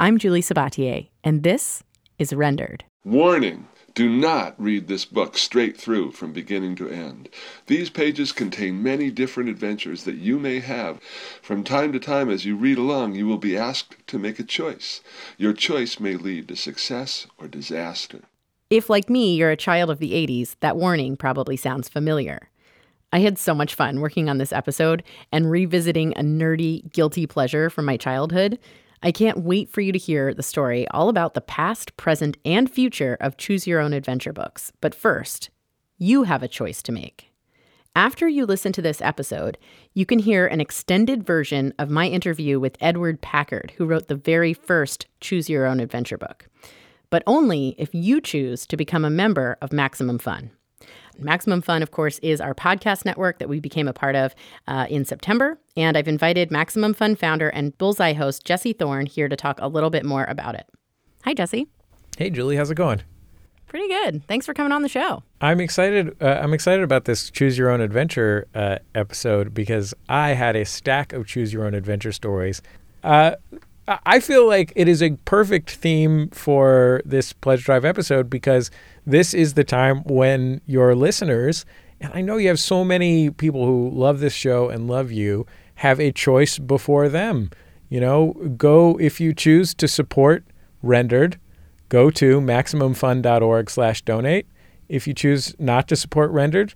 I'm Julie Sabatier, and this is Rendered. Warning! Do not read this book straight through from beginning to end. These pages contain many different adventures that you may have. From time to time, as you read along, you will be asked to make a choice. Your choice may lead to success or disaster. If, like me, you're a child of the 80s, that warning probably sounds familiar. I had so much fun working on this episode and revisiting a nerdy, guilty pleasure from my childhood. I can't wait for you to hear the story all about the past, present, and future of Choose Your Own Adventure books. But first, you have a choice to make. After you listen to this episode, you can hear an extended version of my interview with Edward Packard, who wrote the very first Choose Your Own Adventure book but only if you choose to become a member of Maximum Fun. Maximum Fun, of course, is our podcast network that we became a part of uh, in September. And I've invited Maximum Fun founder and Bullseye host Jesse Thorn here to talk a little bit more about it. Hi, Jesse. Hey, Julie. How's it going? Pretty good. Thanks for coming on the show. I'm excited. Uh, I'm excited about this Choose Your Own Adventure uh, episode because I had a stack of Choose Your Own Adventure stories. Uh, I feel like it is a perfect theme for this Pledge Drive episode because this is the time when your listeners, and I know you have so many people who love this show and love you, have a choice before them. You know, go if you choose to support Rendered, go to MaximumFun.org slash donate. If you choose not to support Rendered,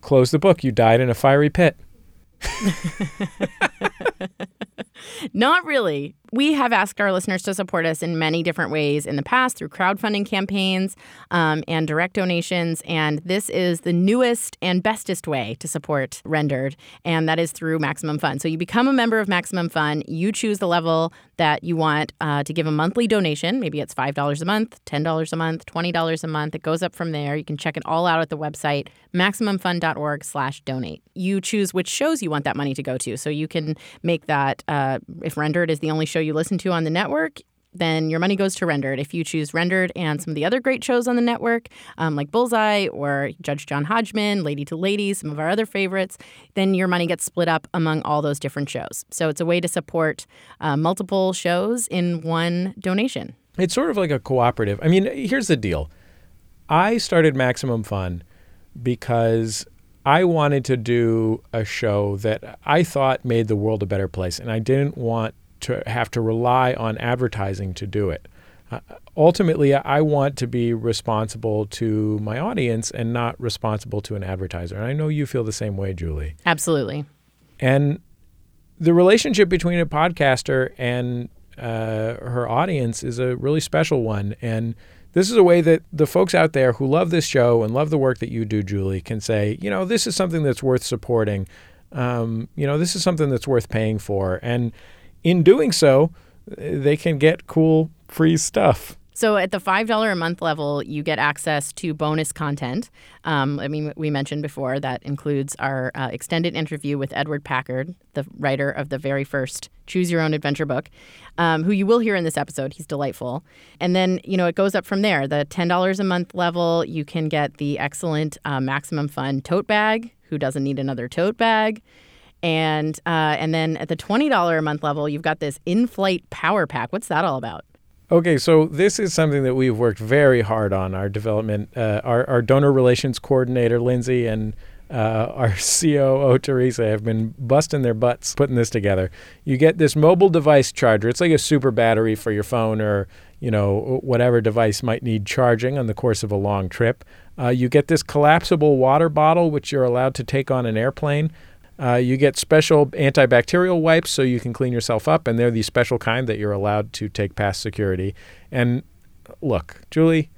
close the book. You died in a fiery pit. Not really. We have asked our listeners to support us in many different ways in the past through crowdfunding campaigns um, and direct donations. And this is the newest and bestest way to support Rendered, and that is through Maximum Fun. So you become a member of Maximum Fun, you choose the level that you want uh, to give a monthly donation. Maybe it's $5 a month, $10 a month, $20 a month. It goes up from there. You can check it all out at the website, maximumfun.org slash donate. You choose which shows you want that money to go to. So you can make that, uh, if Rendered is the only show you listen to on the network, then your money goes to Rendered. If you choose Rendered and some of the other great shows on the network, um, like Bullseye or Judge John Hodgman, Lady to Lady, some of our other favorites, then your money gets split up among all those different shows. So it's a way to support uh, multiple shows in one donation. It's sort of like a cooperative. I mean, here's the deal I started Maximum Fun because I wanted to do a show that I thought made the world a better place, and I didn't want to have to rely on advertising to do it. Uh, ultimately, I want to be responsible to my audience and not responsible to an advertiser. And I know you feel the same way, Julie. Absolutely. And the relationship between a podcaster and uh, her audience is a really special one. And this is a way that the folks out there who love this show and love the work that you do, Julie, can say, you know, this is something that's worth supporting. Um, you know, this is something that's worth paying for. And in doing so, they can get cool free stuff. So at the $5 a month level, you get access to bonus content. Um, I mean, we mentioned before that includes our uh, extended interview with Edward Packard, the writer of the very first Choose Your Own Adventure book, um, who you will hear in this episode. He's delightful. And then, you know, it goes up from there. The $10 a month level, you can get the excellent uh, Maximum Fun tote bag. Who doesn't need another tote bag? And uh, and then at the twenty dollar a month level, you've got this in-flight power pack. What's that all about? Okay, so this is something that we've worked very hard on. Our development, uh, our our donor relations coordinator Lindsay and uh, our COO Teresa have been busting their butts putting this together. You get this mobile device charger. It's like a super battery for your phone or you know whatever device might need charging on the course of a long trip. Uh, you get this collapsible water bottle, which you're allowed to take on an airplane. Uh, you get special antibacterial wipes so you can clean yourself up, and they're the special kind that you're allowed to take past security. And look, Julie,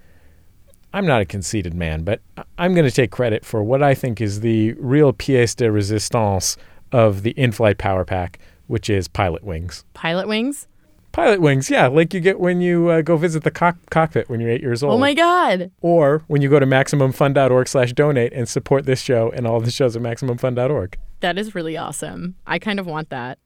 I'm not a conceited man, but I'm going to take credit for what I think is the real pièce de résistance of the in flight power pack, which is pilot wings. Pilot wings? Pilot wings, yeah, like you get when you uh, go visit the cockpit when you're eight years old. Oh my God! Or when you go to maximumfun.org/donate and support this show and all the shows at maximumfun.org. That is really awesome. I kind of want that.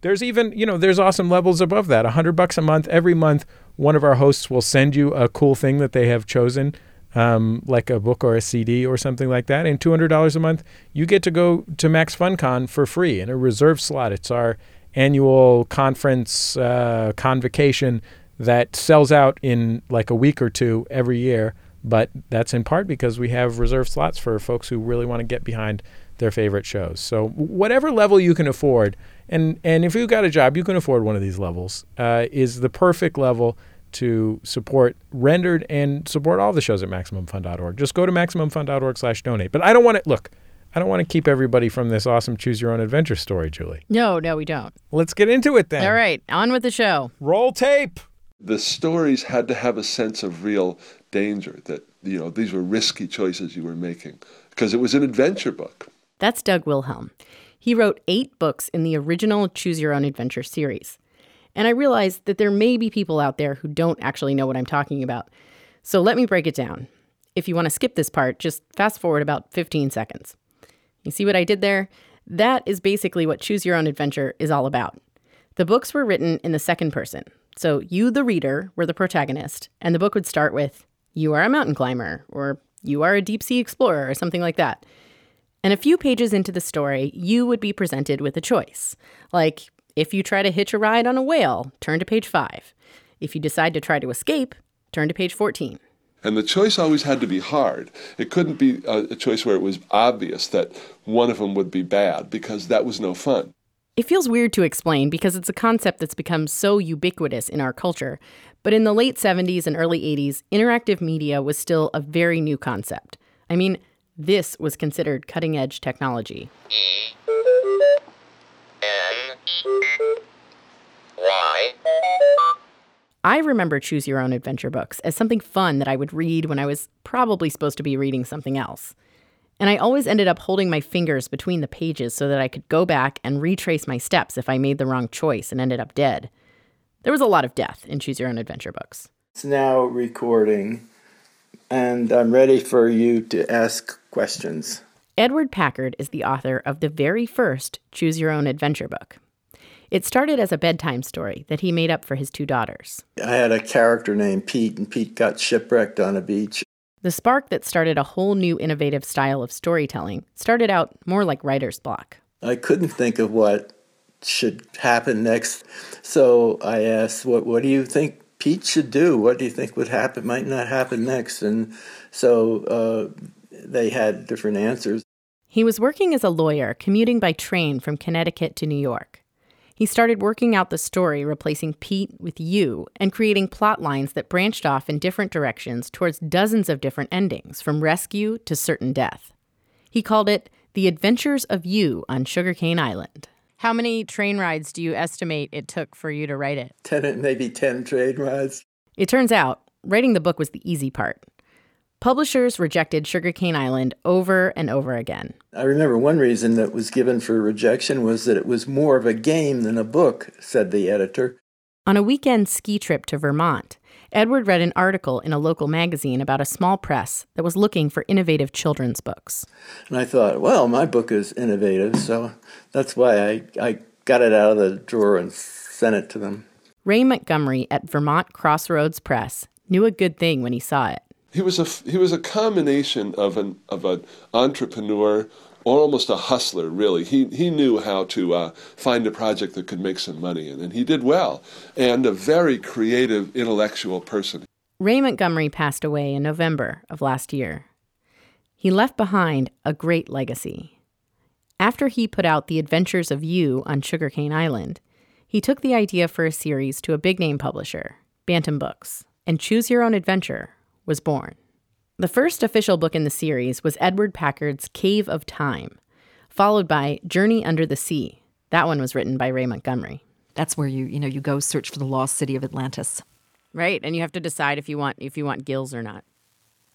There's even, you know, there's awesome levels above that. A hundred bucks a month. Every month, one of our hosts will send you a cool thing that they have chosen, um, like a book or a CD or something like that. And two hundred dollars a month, you get to go to Max FunCon for free in a reserved slot. It's our annual conference uh, convocation that sells out in like a week or two every year. But that's in part because we have reserved slots for folks who really want to get behind their favorite shows. So whatever level you can afford, and and if you've got a job, you can afford one of these levels, uh, is the perfect level to support rendered and support all the shows at maximumfun.org. Just go to maximumfun.org/donate. But I don't want to look. I don't want to keep everybody from this awesome choose your own adventure story, Julie. No, no, we don't. Let's get into it then. All right, on with the show. Roll tape. The stories had to have a sense of real danger that you know these were risky choices you were making because it was an adventure book. That's Doug Wilhelm. He wrote eight books in the original Choose Your Own Adventure series. And I realize that there may be people out there who don't actually know what I'm talking about. So let me break it down. If you want to skip this part, just fast forward about 15 seconds. You see what I did there? That is basically what Choose Your Own Adventure is all about. The books were written in the second person. So you, the reader, were the protagonist, and the book would start with, You are a mountain climber, or You are a deep sea explorer, or something like that. And a few pages into the story, you would be presented with a choice. Like, if you try to hitch a ride on a whale, turn to page 5. If you decide to try to escape, turn to page 14. And the choice always had to be hard. It couldn't be a, a, choice where it was obvious that one of them would be bad because that was no fun. It feels weird to explain because it's a concept that's become so ubiquitous in our culture. But in the late 70s and early 80s, interactive media was still a very new concept. I mean, this was considered cutting edge technology. E N Y. I remember Choose Your Own Adventure books as something fun that I would read when I was probably supposed to be reading something else. And I always ended up holding my fingers between the pages so that I could go back and retrace my steps if I made the wrong choice and ended up dead. There was a lot of death in Choose Your Own Adventure books. It's now recording, and I'm ready for you to ask questions. Edward Packard is the author of the very first Choose Your Own Adventure book. It started as a bedtime story that he made up for his two daughters. I had a character named Pete, and Pete got shipwrecked on a beach. The spark that started a whole new innovative style of storytelling started out more like writer's block. I couldn't think of what should happen next, so I asked, "What What do you think Pete should do? What do you think would happen? Might not happen next?" And so uh, they had different answers. He was working as a lawyer, commuting by train from Connecticut to New York. He started working out the story, replacing Pete with you, and creating plot lines that branched off in different directions towards dozens of different endings, from rescue to certain death. He called it The Adventures of You on Sugarcane Island. How many train rides do you estimate it took for you to write it? Ten, maybe 10 train rides. It turns out, writing the book was the easy part. Publishers rejected Sugarcane Island over and over again. I remember one reason that was given for rejection was that it was more of a game than a book, said the editor. On a weekend ski trip to Vermont, Edward read an article in a local magazine about a small press that was looking for innovative children's books. And I thought, well, my book is innovative, so that's why I, I got it out of the drawer and sent it to them. Ray Montgomery at Vermont Crossroads Press knew a good thing when he saw it. He was a he was a combination of an of an entrepreneur or almost a hustler. Really, he he knew how to uh, find a project that could make some money, and, and he did well. And a very creative, intellectual person. Ray Montgomery passed away in November of last year. He left behind a great legacy. After he put out The Adventures of You on Sugarcane Island, he took the idea for a series to a big name publisher, Bantam Books, and Choose Your Own Adventure was born. The first official book in the series was Edward Packard's Cave of Time, followed by Journey Under the Sea. That one was written by Ray Montgomery. That's where you, you know, you go search for the lost city of Atlantis. Right, and you have to decide if you want if you want gills or not.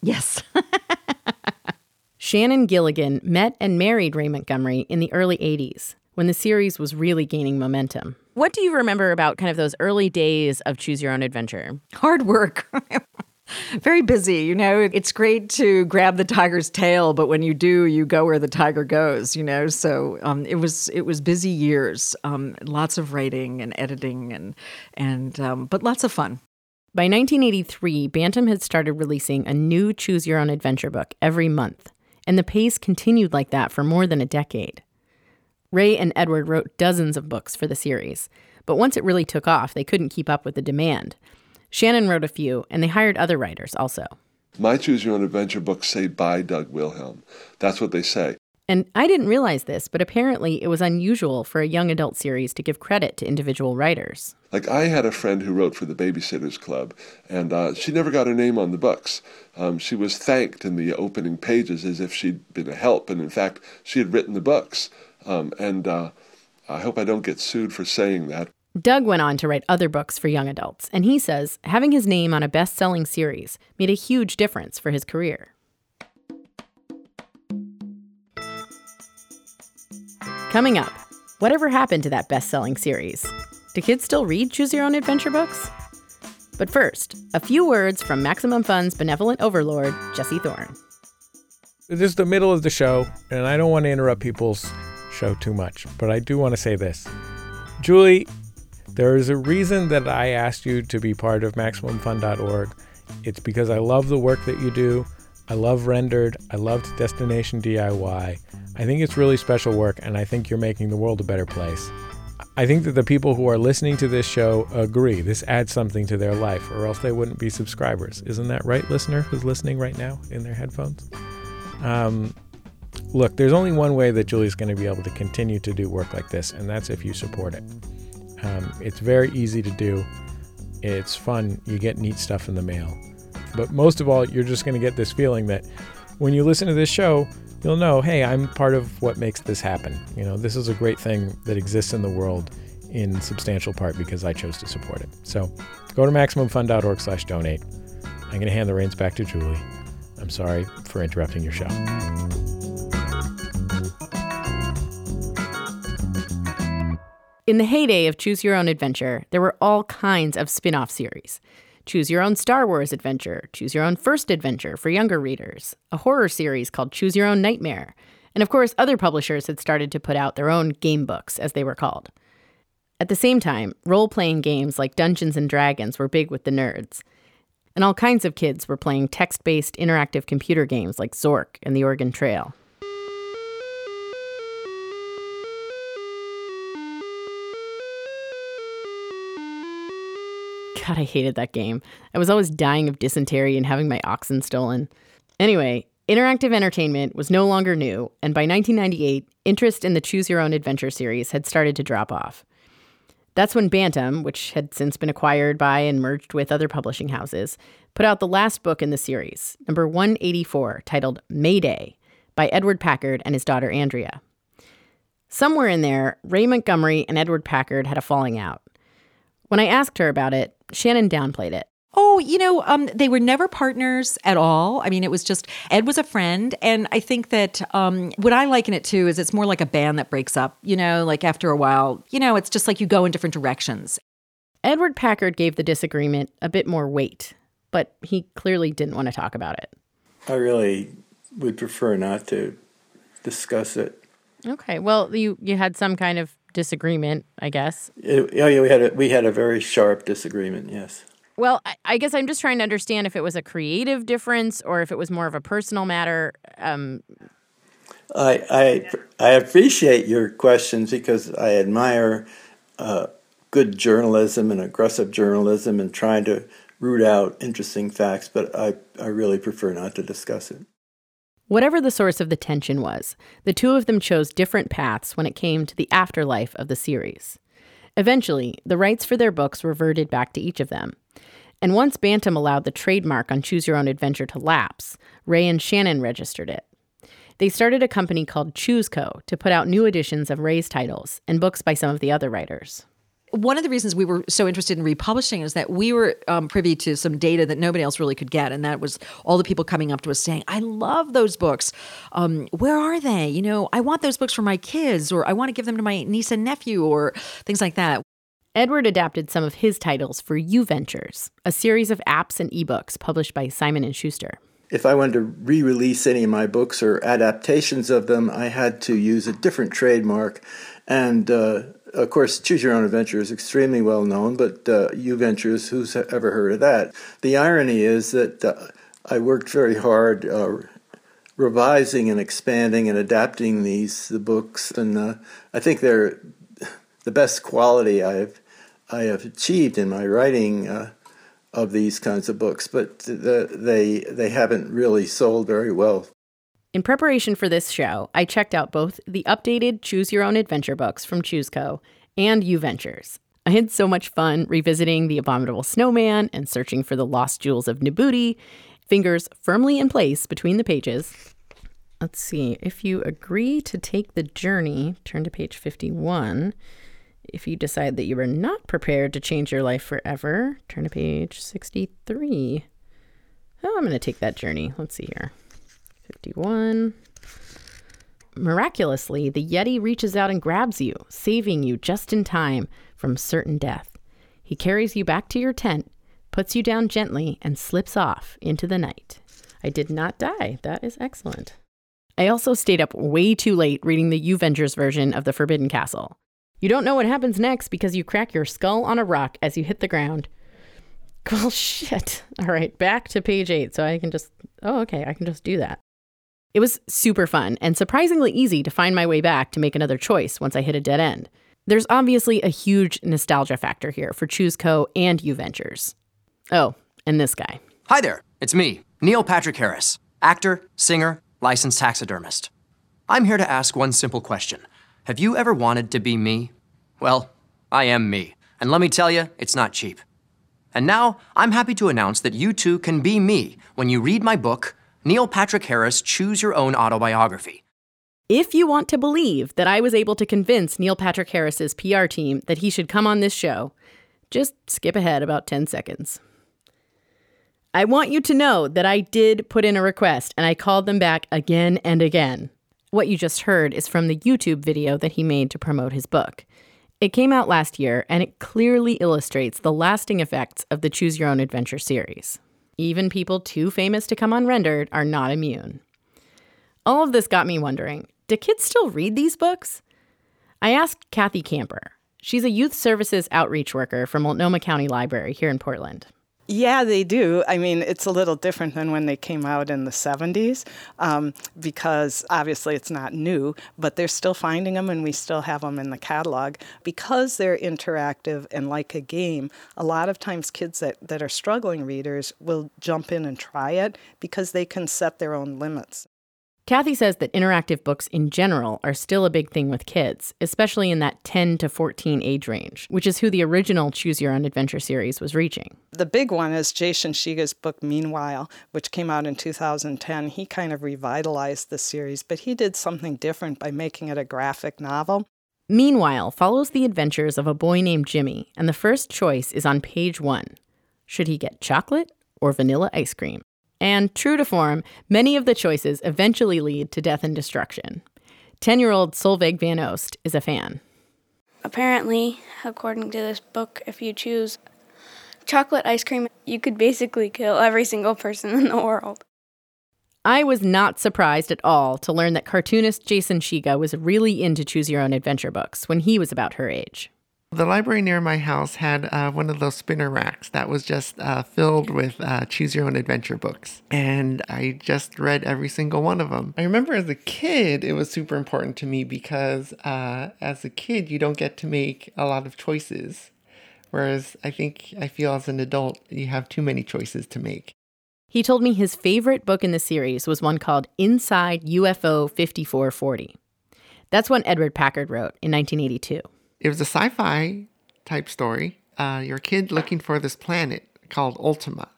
Yes. Shannon Gilligan met and married Ray Montgomery in the early 80s when the series was really gaining momentum. What do you remember about kind of those early days of Choose Your Own Adventure? Hard work. very busy. You know, it's great to grab the tiger's tail, but when you do, you go where the tiger goes. You know, so um, it was it was busy years, um, lots of writing and editing, and and um, but lots of fun. By 1983, Bantam had started releasing a new Choose Your Own Adventure book every month, and the pace continued like that for more than a decade. Ray and Edward wrote dozens of books for the series, but once it really took off, they couldn't keep up with the demand. Shannon wrote a few, and they hired other writers also. My Choose Your Own Adventure books say by Doug Wilhelm. That's what they say. And I didn't realize this, but apparently it was unusual for a young adult series to give credit to individual writers. Like, I had a friend who wrote for the Babysitters Club, and uh, she never got her name on the books. Um, she was thanked in the opening pages as if she'd been a help, and in fact, she had written the books. Um, and uh, I hope I don't get sued for saying that. Doug went on to write other books for young adults, and he says having his name on a best selling series made a huge difference for his career. Coming up, whatever happened to that best selling series? Do kids still read Choose Your Own Adventure books? But first, a few words from Maximum Fun's benevolent overlord, Jesse Thorn. This is the middle of the show, and I don't want to interrupt people's show too much, but I do want to say this. Julie, there is a reason that I asked you to be part of MaximumFun.org. It's because I love the work that you do. I love Rendered. I loved Destination DIY. I think it's really special work, and I think you're making the world a better place. I think that the people who are listening to this show agree. This adds something to their life, or else they wouldn't be subscribers. Isn't that right, listener who's listening right now in their headphones? Um, look, there's only one way that Julie's going to be able to continue to do work like this, and that's if you support it. Um, it's very easy to do. It's fun. You get neat stuff in the mail. But most of all, you're just going to get this feeling that when you listen to this show, you'll know, hey, I'm part of what makes this happen. You know, this is a great thing that exists in the world in substantial part because I chose to support it. So go to MaximumFun.org slash donate. I'm going to hand the reins back to Julie. I'm sorry for interrupting your show. In the heyday of Choose Your Own Adventure, there were all kinds of spin off series. Choose Your Own Star Wars Adventure, Choose Your Own First Adventure for younger readers, a horror series called Choose Your Own Nightmare, and of course, other publishers had started to put out their own game books, as they were called. At the same time, role playing games like Dungeons and Dragons were big with the nerds. And all kinds of kids were playing text based interactive computer games like Zork and the Oregon Trail. God, I hated that game. I was always dying of dysentery and having my oxen stolen. Anyway, interactive entertainment was no longer new, and by 1998, interest in the Choose Your Own Adventure series had started to drop off. That's when Bantam, which had since been acquired by and merged with other publishing houses, put out the last book in the series, number 184, titled Mayday, by Edward Packard and his daughter Andrea. Somewhere in there, Ray Montgomery and Edward Packard had a falling out. When I asked her about it, Shannon downplayed it. Oh, you know, um, they were never partners at all. I mean, it was just Ed was a friend, and I think that um, what I liken it to is it's more like a band that breaks up. You know, like after a while, you know, it's just like you go in different directions. Edward Packard gave the disagreement a bit more weight, but he clearly didn't want to talk about it. I really would prefer not to discuss it. Okay, well, you you had some kind of disagreement, I guess. It, oh yeah, we had a we had a very sharp disagreement. Yes. Well, I, I, guess I'm just trying to understand if it was a creative difference or if it was more of a personal matter. Um, I, I I appreciate your questions because I admire uh, good journalism and aggressive journalism and trying to root out interesting facts, but I, I really prefer not to discuss it. Whatever the source of the tension was, the two of them chose different paths when it came to the afterlife of the series. Eventually, the rights for their books reverted back to each of them. And once Bantam allowed the trademark on Choose Your Own Adventure to lapse, Ray and Shannon registered it. They started a company called Chooseco to put out new editions of Ray's titles and books by some of the other writers one of the reasons we were so interested in republishing is that we were um, privy to some data that nobody else really could get, and that was all the people coming up to us saying, "I love those books. Um, where are they? You know, I want those books for my kids, or I want to give them to my niece and nephew, or things like that." Edward adapted some of his titles for U Ventures, a series of apps and ebooks published by Simon and Schuster. If I wanted to re-release any of my books or adaptations of them, I had to use a different trademark, and uh, of course, Choose Your Own Adventure is extremely well known, but uh, U Ventures, who's ever heard of that? The irony is that uh, I worked very hard uh, revising and expanding and adapting these the books, and uh, I think they're the best quality I've I have achieved in my writing. Uh, of these kinds of books, but the, they they haven't really sold very well. In preparation for this show, I checked out both the updated Choose Your Own Adventure books from Chooseco and U Ventures. I had so much fun revisiting The Abominable Snowman and searching for the lost jewels of Nabooti, fingers firmly in place between the pages. Let's see, if you agree to take the journey, turn to page 51. If you decide that you are not prepared to change your life forever, turn to page 63. Oh, I'm going to take that journey. Let's see here. 51. Miraculously, the Yeti reaches out and grabs you, saving you just in time from certain death. He carries you back to your tent, puts you down gently, and slips off into the night. I did not die. That is excellent. I also stayed up way too late reading the U Ventures version of The Forbidden Castle. You don't know what happens next because you crack your skull on a rock as you hit the ground. Well, shit. All right, back to page eight. So I can just, oh, okay, I can just do that. It was super fun and surprisingly easy to find my way back to make another choice once I hit a dead end. There's obviously a huge nostalgia factor here for Chooseco and U Ventures. Oh, and this guy. Hi there, it's me, Neil Patrick Harris, actor, singer, licensed taxidermist. I'm here to ask one simple question Have you ever wanted to be me? Well, I am me, and let me tell you, it's not cheap. And now, I'm happy to announce that you too can be me when you read my book, Neil Patrick Harris Choose Your Own Autobiography. If you want to believe that I was able to convince Neil Patrick Harris's PR team that he should come on this show, just skip ahead about 10 seconds. I want you to know that I did put in a request and I called them back again and again. What you just heard is from the YouTube video that he made to promote his book. It came out last year and it clearly illustrates the lasting effects of the Choose Your Own Adventure series. Even people too famous to come on Rendered are not immune. All of this got me wondering do kids still read these books? I asked Cathy Camper. She's a youth services outreach worker from Multnomah County Library here in Portland. Yeah, they do. I mean, it's a little different than when they came out in the 70s um, because obviously it's not new, but they're still finding them and we still have them in the catalog. Because they're interactive and like a game, a lot of times kids that, that are struggling readers will jump in and try it because they can set their own limits. Cathy says that interactive books in general are still a big thing with kids, especially in that 10 to 14 age range, which is who the original Choose Your Own Adventure series was reaching. The big one is Jason Shiga's book Meanwhile, which came out in 2010. He kind of revitalized the series, but he did something different by making it a graphic novel. Meanwhile follows the adventures of a boy named Jimmy, and the first choice is on page one. Should he get chocolate or vanilla ice cream? And true to form, many of the choices eventually lead to death and destruction. 10 year old Solveig Van Oost is a fan. Apparently, according to this book, if you choose chocolate ice cream, you could basically kill every single person in the world. I was not surprised at all to learn that cartoonist Jason Shiga was really into choose your own adventure books when he was about her age. The library near my house had uh, one of those spinner racks that was just uh, filled with uh, choose your own adventure books. And I just read every single one of them. I remember as a kid, it was super important to me because uh, as a kid, you don't get to make a lot of choices. Whereas I think I feel as an adult, you have too many choices to make. He told me his favorite book in the series was one called Inside UFO 5440. That's one Edward Packard wrote in 1982 it was a sci-fi type story. Uh, you're kid looking for this planet called Ultima,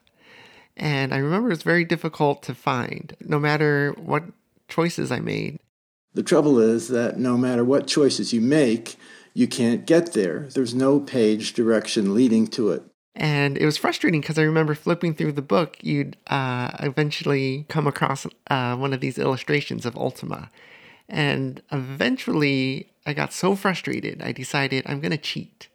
and I remember it was very difficult to find, no matter what choices I made. The trouble is that no matter what choices you make, you can't get there. There's no page direction leading to it. And it was frustrating because I remember flipping through the book, you'd uh, eventually come across uh, one of these illustrations of Ultima. And eventually, I got so frustrated, I decided I'm going to cheat.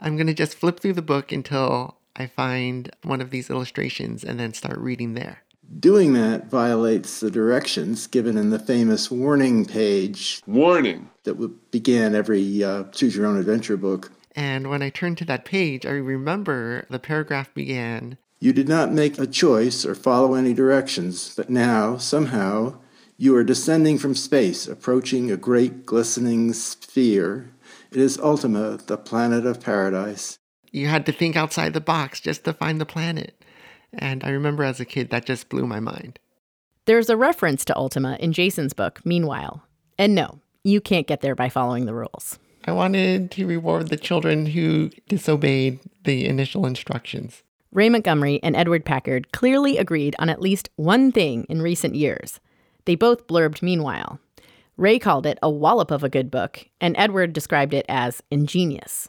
I'm going to just flip through the book until I find one of these illustrations and then start reading there. Doing that violates the directions given in the famous warning page. Warning! That began every uh, Choose Your Own Adventure book. And when I turned to that page, I remember the paragraph began You did not make a choice or follow any directions, but now, somehow, you are descending from space, approaching a great glistening sphere. It is Ultima, the planet of paradise. you had to think outside the box just to find the planet. And I remember as a kid, that just blew my mind. There's a reference to Ultima in Jason's book, Meanwhile. And no, you can't get there by following the rules. I wanted to reward the children who disobeyed the initial instructions. Ray Montgomery and Edward Packard clearly agreed on at least one thing in recent years. They both blurbed Meanwhile. Ray called it a wallop of a good book, and Edward described it as ingenious.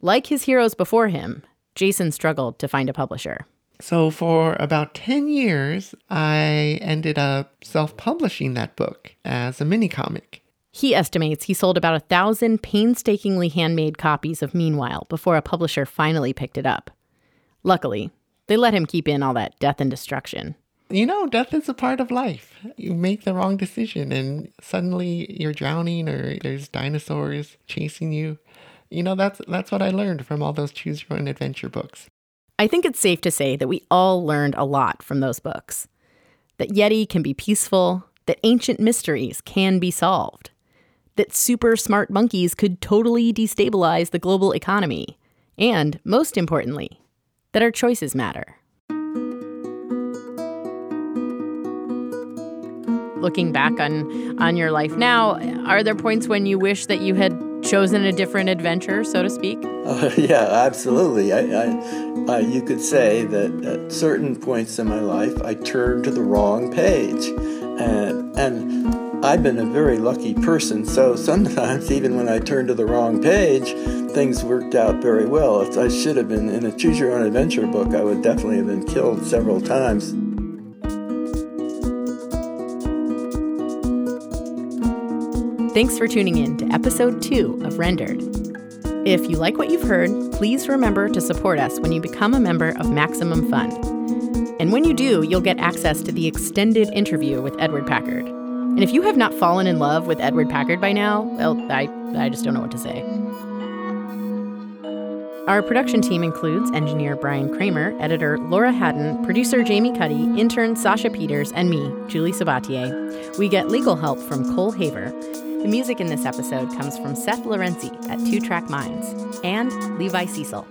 Like his heroes before him, Jason struggled to find a publisher. So, for about 10 years, I ended up self publishing that book as a mini comic. He estimates he sold about a thousand painstakingly handmade copies of Meanwhile before a publisher finally picked it up. Luckily, they let him keep in all that death and destruction. You know, death is a part of life. You make the wrong decision and suddenly you're drowning or there's dinosaurs chasing you. You know, that's that's what I learned from all those choose your own adventure books. I think it's safe to say that we all learned a lot from those books. That Yeti can be peaceful, that ancient mysteries can be solved, that super smart monkeys could totally destabilize the global economy, and most importantly, that our choices matter. Looking back on, on your life now, are there points when you wish that you had chosen a different adventure, so to speak? Uh, yeah, absolutely. I, I, uh, you could say that at certain points in my life, I turned to the wrong page. And, and I've been a very lucky person, so sometimes, even when I turned to the wrong page, things worked out very well. If I should have been in a choose your own adventure book, I would definitely have been killed several times. Thanks for tuning in to episode two of Rendered. If you like what you've heard, please remember to support us when you become a member of Maximum Fun. And when you do, you'll get access to the extended interview with Edward Packard. And if you have not fallen in love with Edward Packard by now, well, I, I just don't know what to say. Our production team includes engineer Brian Kramer, editor Laura Haddon, producer Jamie Cuddy, intern Sasha Peters, and me, Julie Sabatier. We get legal help from Cole Haver. The music in this episode comes from Seth Lorenzi at Two Track Minds and Levi Cecil.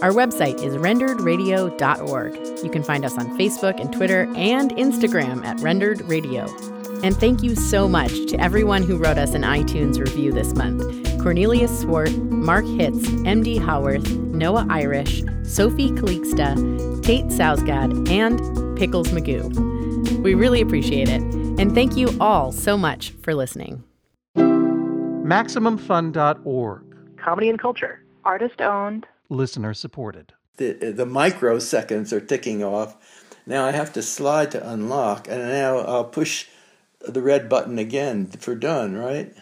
Our website is renderedradio.org. You can find us on Facebook and Twitter and Instagram at Rendered Radio. And thank you so much to everyone who wrote us an iTunes review this month Cornelius Swart, Mark Hitz, MD Howarth, Noah Irish, Sophie Kaliksta, Tate Sausgad, and Pickles Magoo. We really appreciate it. And thank you all so much for listening. MaximumFun.org. Comedy and culture. Artist owned. Listener supported. The, the microseconds are ticking off. Now I have to slide to unlock, and now I'll push the red button again for done, right?